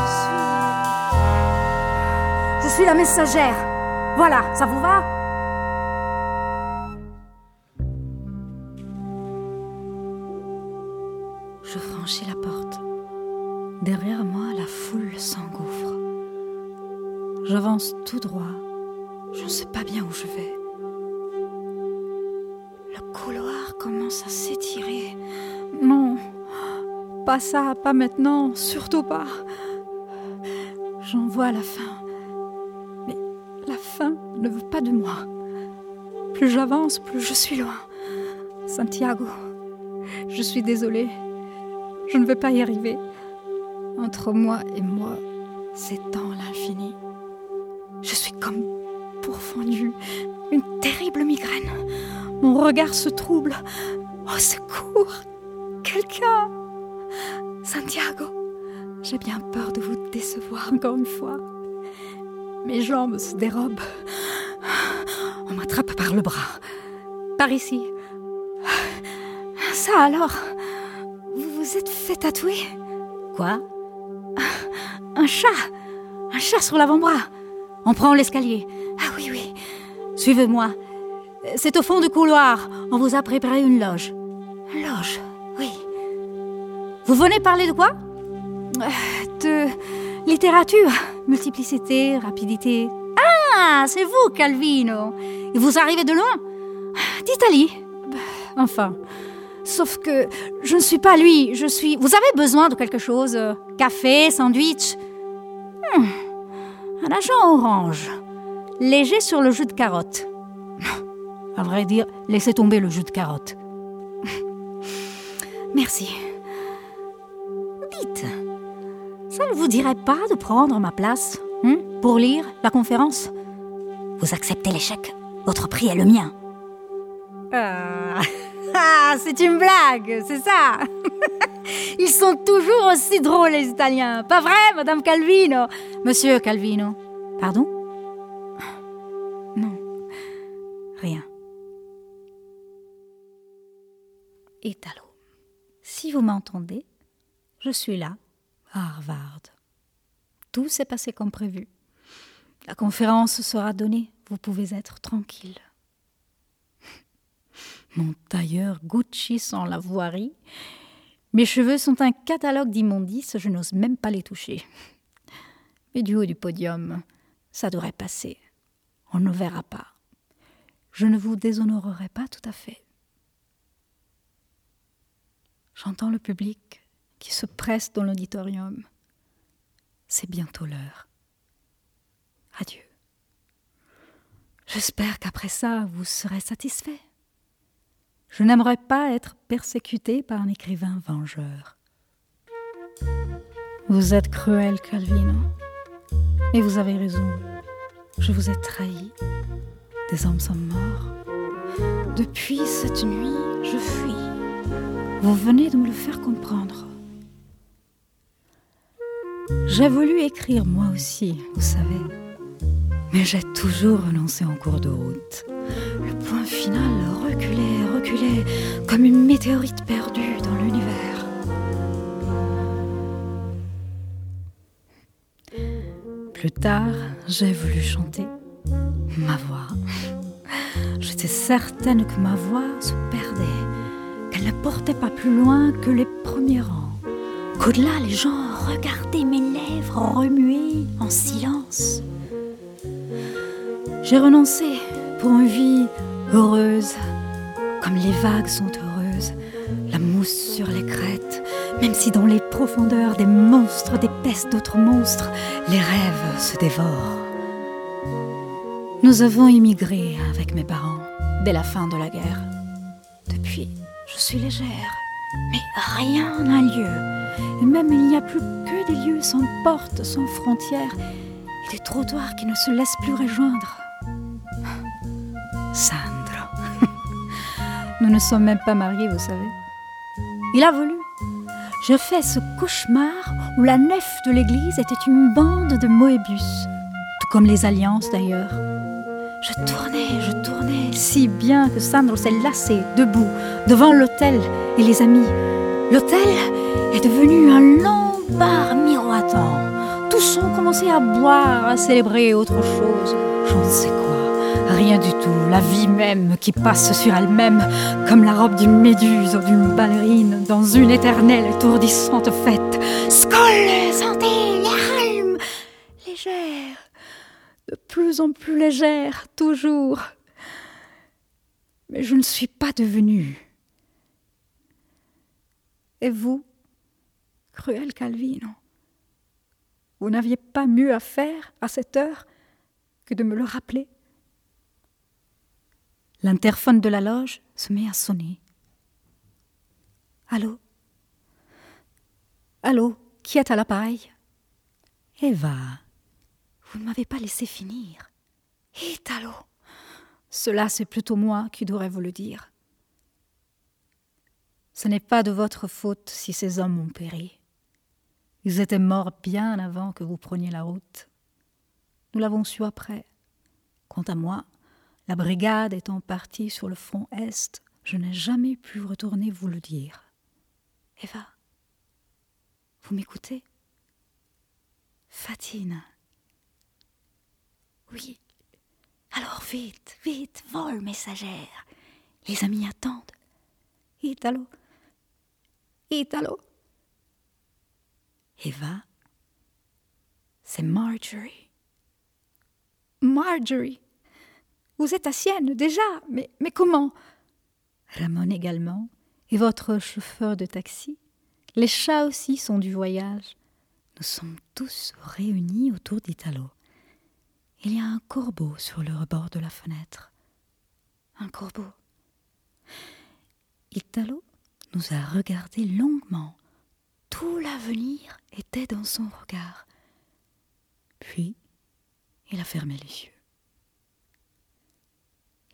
Je suis... Je suis la messagère. Voilà, ça vous va? Pas ça, pas maintenant, surtout pas. J'en vois la fin. Mais la fin ne veut pas de moi. Plus j'avance, plus je suis loin. Santiago, je suis désolée. Je ne vais pas y arriver. Entre moi et moi s'étend l'infini. Je suis comme pourfendue, une terrible migraine. Mon regard se trouble. Au secours Quelqu'un Santiago, j'ai bien peur de vous décevoir encore une fois. Mes jambes se dérobent. On m'attrape par le bras. Par ici. Ça alors Vous vous êtes fait tatouer? Quoi? Un chat Un chat sur l'avant-bras On prend l'escalier. Ah oui, oui. Suivez-moi. C'est au fond du couloir. On vous a préparé une loge. Loge? Vous venez parler de quoi? De littérature, multiplicité, rapidité. Ah, c'est vous, Calvino. Et vous arrivez de loin? D'Italie. Enfin, sauf que je ne suis pas lui, je suis... Vous avez besoin de quelque chose? Café, sandwich? Hmm, Un agent orange. Léger sur le jus de carotte. À vrai dire, laissez tomber le jus de carotte. Merci. Ça ne vous dirait pas de prendre ma place hein, pour lire la conférence? Vous acceptez l'échec Votre prix est le mien. Ah, ah c'est une blague, c'est ça Ils sont toujours aussi drôles, les Italiens. Pas vrai, Madame Calvino? Monsieur Calvino. Pardon? Non. Rien. Italo. Si vous m'entendez, je suis là, Harvard. Tout s'est passé comme prévu. La conférence sera donnée, vous pouvez être tranquille. Mon tailleur Gucci sans la voirie. Mes cheveux sont un catalogue d'immondices, je n'ose même pas les toucher. Mais du haut du podium, ça devrait passer. On ne verra pas. Je ne vous déshonorerai pas tout à fait. J'entends le public qui se presse dans l'auditorium. C'est bientôt l'heure. Adieu. J'espère qu'après ça, vous serez satisfait. Je n'aimerais pas être persécuté par un écrivain vengeur. Vous êtes cruel, Calvino. Et vous avez raison. Je vous ai trahi. Des hommes sont morts. Depuis cette nuit, je fuis. Vous venez de me le faire comprendre. J'ai voulu écrire moi aussi, vous savez. Mais j'ai toujours renoncé en cours de route. Le point final reculait, reculait, comme une météorite perdue dans l'univers. Plus tard, j'ai voulu chanter ma voix. J'étais certaine que ma voix se perdait qu'elle ne portait pas plus loin que les premiers rangs, qu'au-delà les gens regardaient mes lèvres remuer en silence. J'ai renoncé pour une vie heureuse, comme les vagues sont heureuses, la mousse sur les crêtes, même si dans les profondeurs des monstres dépècent d'autres monstres, les rêves se dévorent. Nous avons immigré avec mes parents dès la fin de la guerre. Depuis, je suis légère, mais rien n'a lieu. Et même il n'y a plus que des lieux sans porte, sans frontières, et des trottoirs qui ne se laissent plus rejoindre. Sandro. Nous ne sommes même pas mariés, vous savez. Il a voulu. Je fais ce cauchemar où la nef de l'église était une bande de Moebius, tout comme les alliances d'ailleurs. Je tournais, je tournais, si bien que Sandro s'est lassé, debout, devant l'hôtel et les amis. L'hôtel est devenu un long bar miroitant. Tous ont commencé à boire, à célébrer autre chose. Je ne sais quoi, rien du tout. La vie même qui passe sur elle-même, comme la robe d'une méduse ou d'une ballerine dans une éternelle étourdissante fête. Santé, les légère plus en plus légère, toujours. Mais je ne suis pas devenue. Et vous, cruel Calvino, vous n'aviez pas mieux à faire à cette heure que de me le rappeler L'interphone de la loge se met à sonner. Allô? Allô Qui est à l'appareil? Eva. Vous ne m'avez pas laissé finir. Italo Cela, c'est plutôt moi qui devrais vous le dire. Ce n'est pas de votre faute si ces hommes ont péri. Ils étaient morts bien avant que vous preniez la route. Nous l'avons su après. Quant à moi, la brigade étant partie sur le front Est, je n'ai jamais pu retourner vous le dire. Eva, vous m'écoutez? Fatine. Oui. Alors vite, vite, vol messagère. Les amis attendent. Italo. Italo. Eva, c'est Marjorie. Marjorie. Vous êtes à Sienne déjà, mais, mais comment? Ramon également, et votre chauffeur de taxi? Les chats aussi sont du voyage. Nous sommes tous réunis autour d'Italo. Il y a un corbeau sur le rebord de la fenêtre. Un corbeau. Italo nous a regardé longuement. Tout l'avenir était dans son regard. Puis, il a fermé les yeux.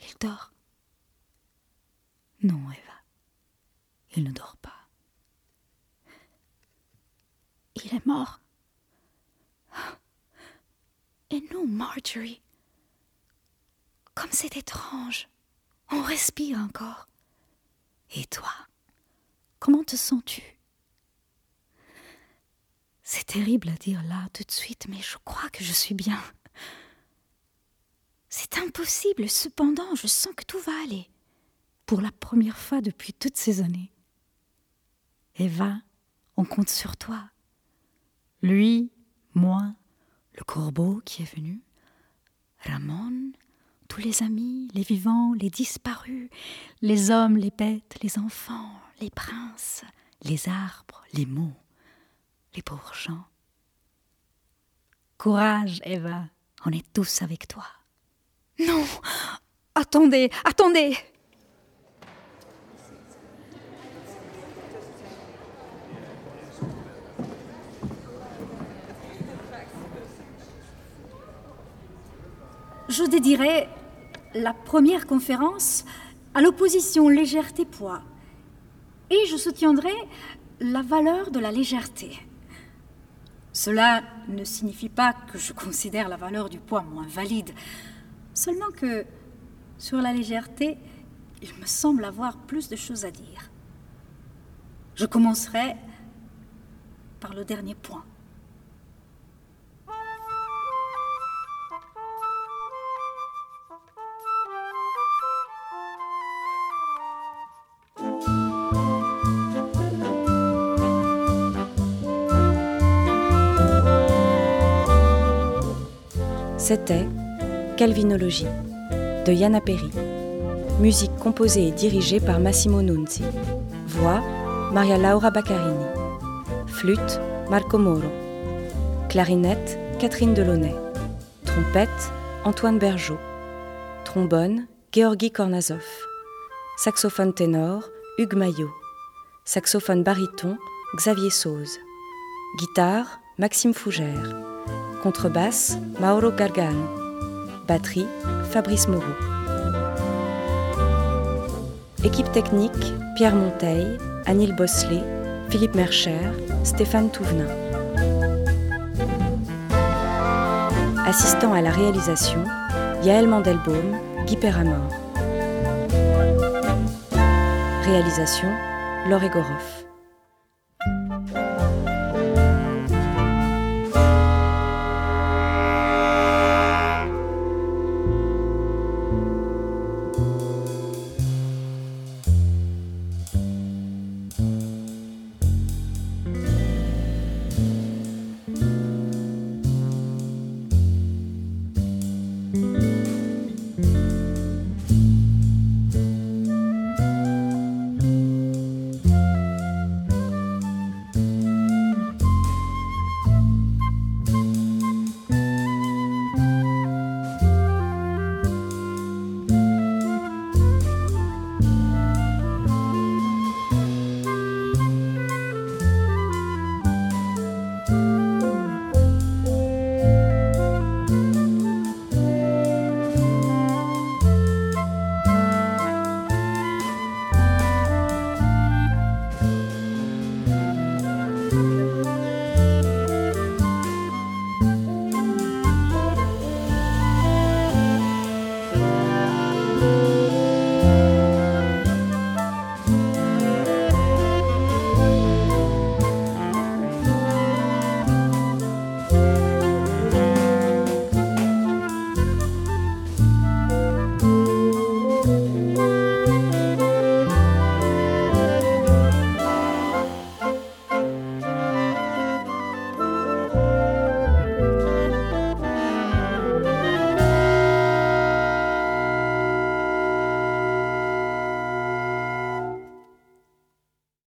Il dort. Non, Eva, il ne dort pas. Il est mort. Nous, Marjorie, comme c'est étrange, on respire encore. Et toi, comment te sens-tu? C'est terrible à dire là tout de suite, mais je crois que je suis bien. C'est impossible, cependant, je sens que tout va aller. Pour la première fois depuis toutes ces années. Eva, on compte sur toi. Lui, moi, le corbeau qui est venu, Ramon, tous les amis, les vivants, les disparus, les hommes, les bêtes, les enfants, les princes, les arbres, les mots, les pauvres gens. Courage, Eva, on est tous avec toi. Non Attendez, attendez Je dédierai la première conférence à l'opposition légèreté-poids et je soutiendrai la valeur de la légèreté. Cela ne signifie pas que je considère la valeur du poids moins valide, seulement que sur la légèreté, il me semble avoir plus de choses à dire. Je commencerai par le dernier point. C'était Calvinologie de Yana Perry. Musique composée et dirigée par Massimo Nunzi. Voix Maria Laura Baccarini. Flûte Marco Moro. Clarinette Catherine Delaunay. Trompette Antoine Bergeau. Trombone Georgi Kornazov. Saxophone ténor Hugues Maillot. Saxophone baryton Xavier Sauze. Guitare Maxime Fougère. Contrebasse, Mauro Gargano. Batterie, Fabrice Moreau. Équipe technique, Pierre Monteil, Anil Bosselet, Philippe Mercher, Stéphane Touvenin. Assistant à la réalisation, Yaël Mandelbaum, Guy Perramor. Réalisation, Laure Goroff.